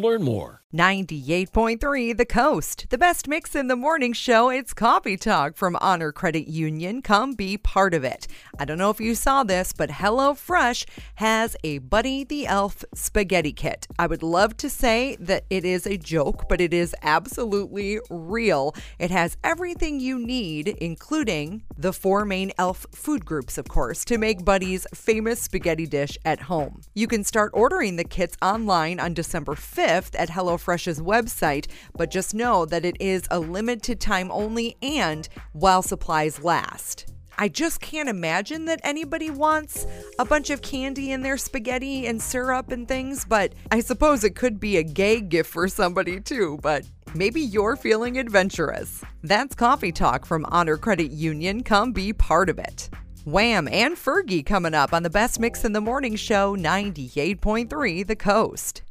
to learn more. 98.3 The Coast. The best mix in the morning show. It's Coffee Talk from Honor Credit Union. Come be part of it. I don't know if you saw this, but HelloFresh has a Buddy the Elf spaghetti kit. I would love to say that it is a joke, but it is absolutely real. It has everything you need, including the four main elf food groups, of course, to make Buddy's famous spaghetti dish at home. You can start ordering the kits online on December 5th at HelloFresh's website, but just know that it is a limited time only and while supplies last. I just can't imagine that anybody wants a bunch of candy in their spaghetti and syrup and things, but I suppose it could be a gay gift for somebody too, but maybe you're feeling adventurous. That's Coffee Talk from Honor Credit Union. Come be part of it. Wham and Fergie coming up on the Best Mix in the Morning Show 98.3 The Coast.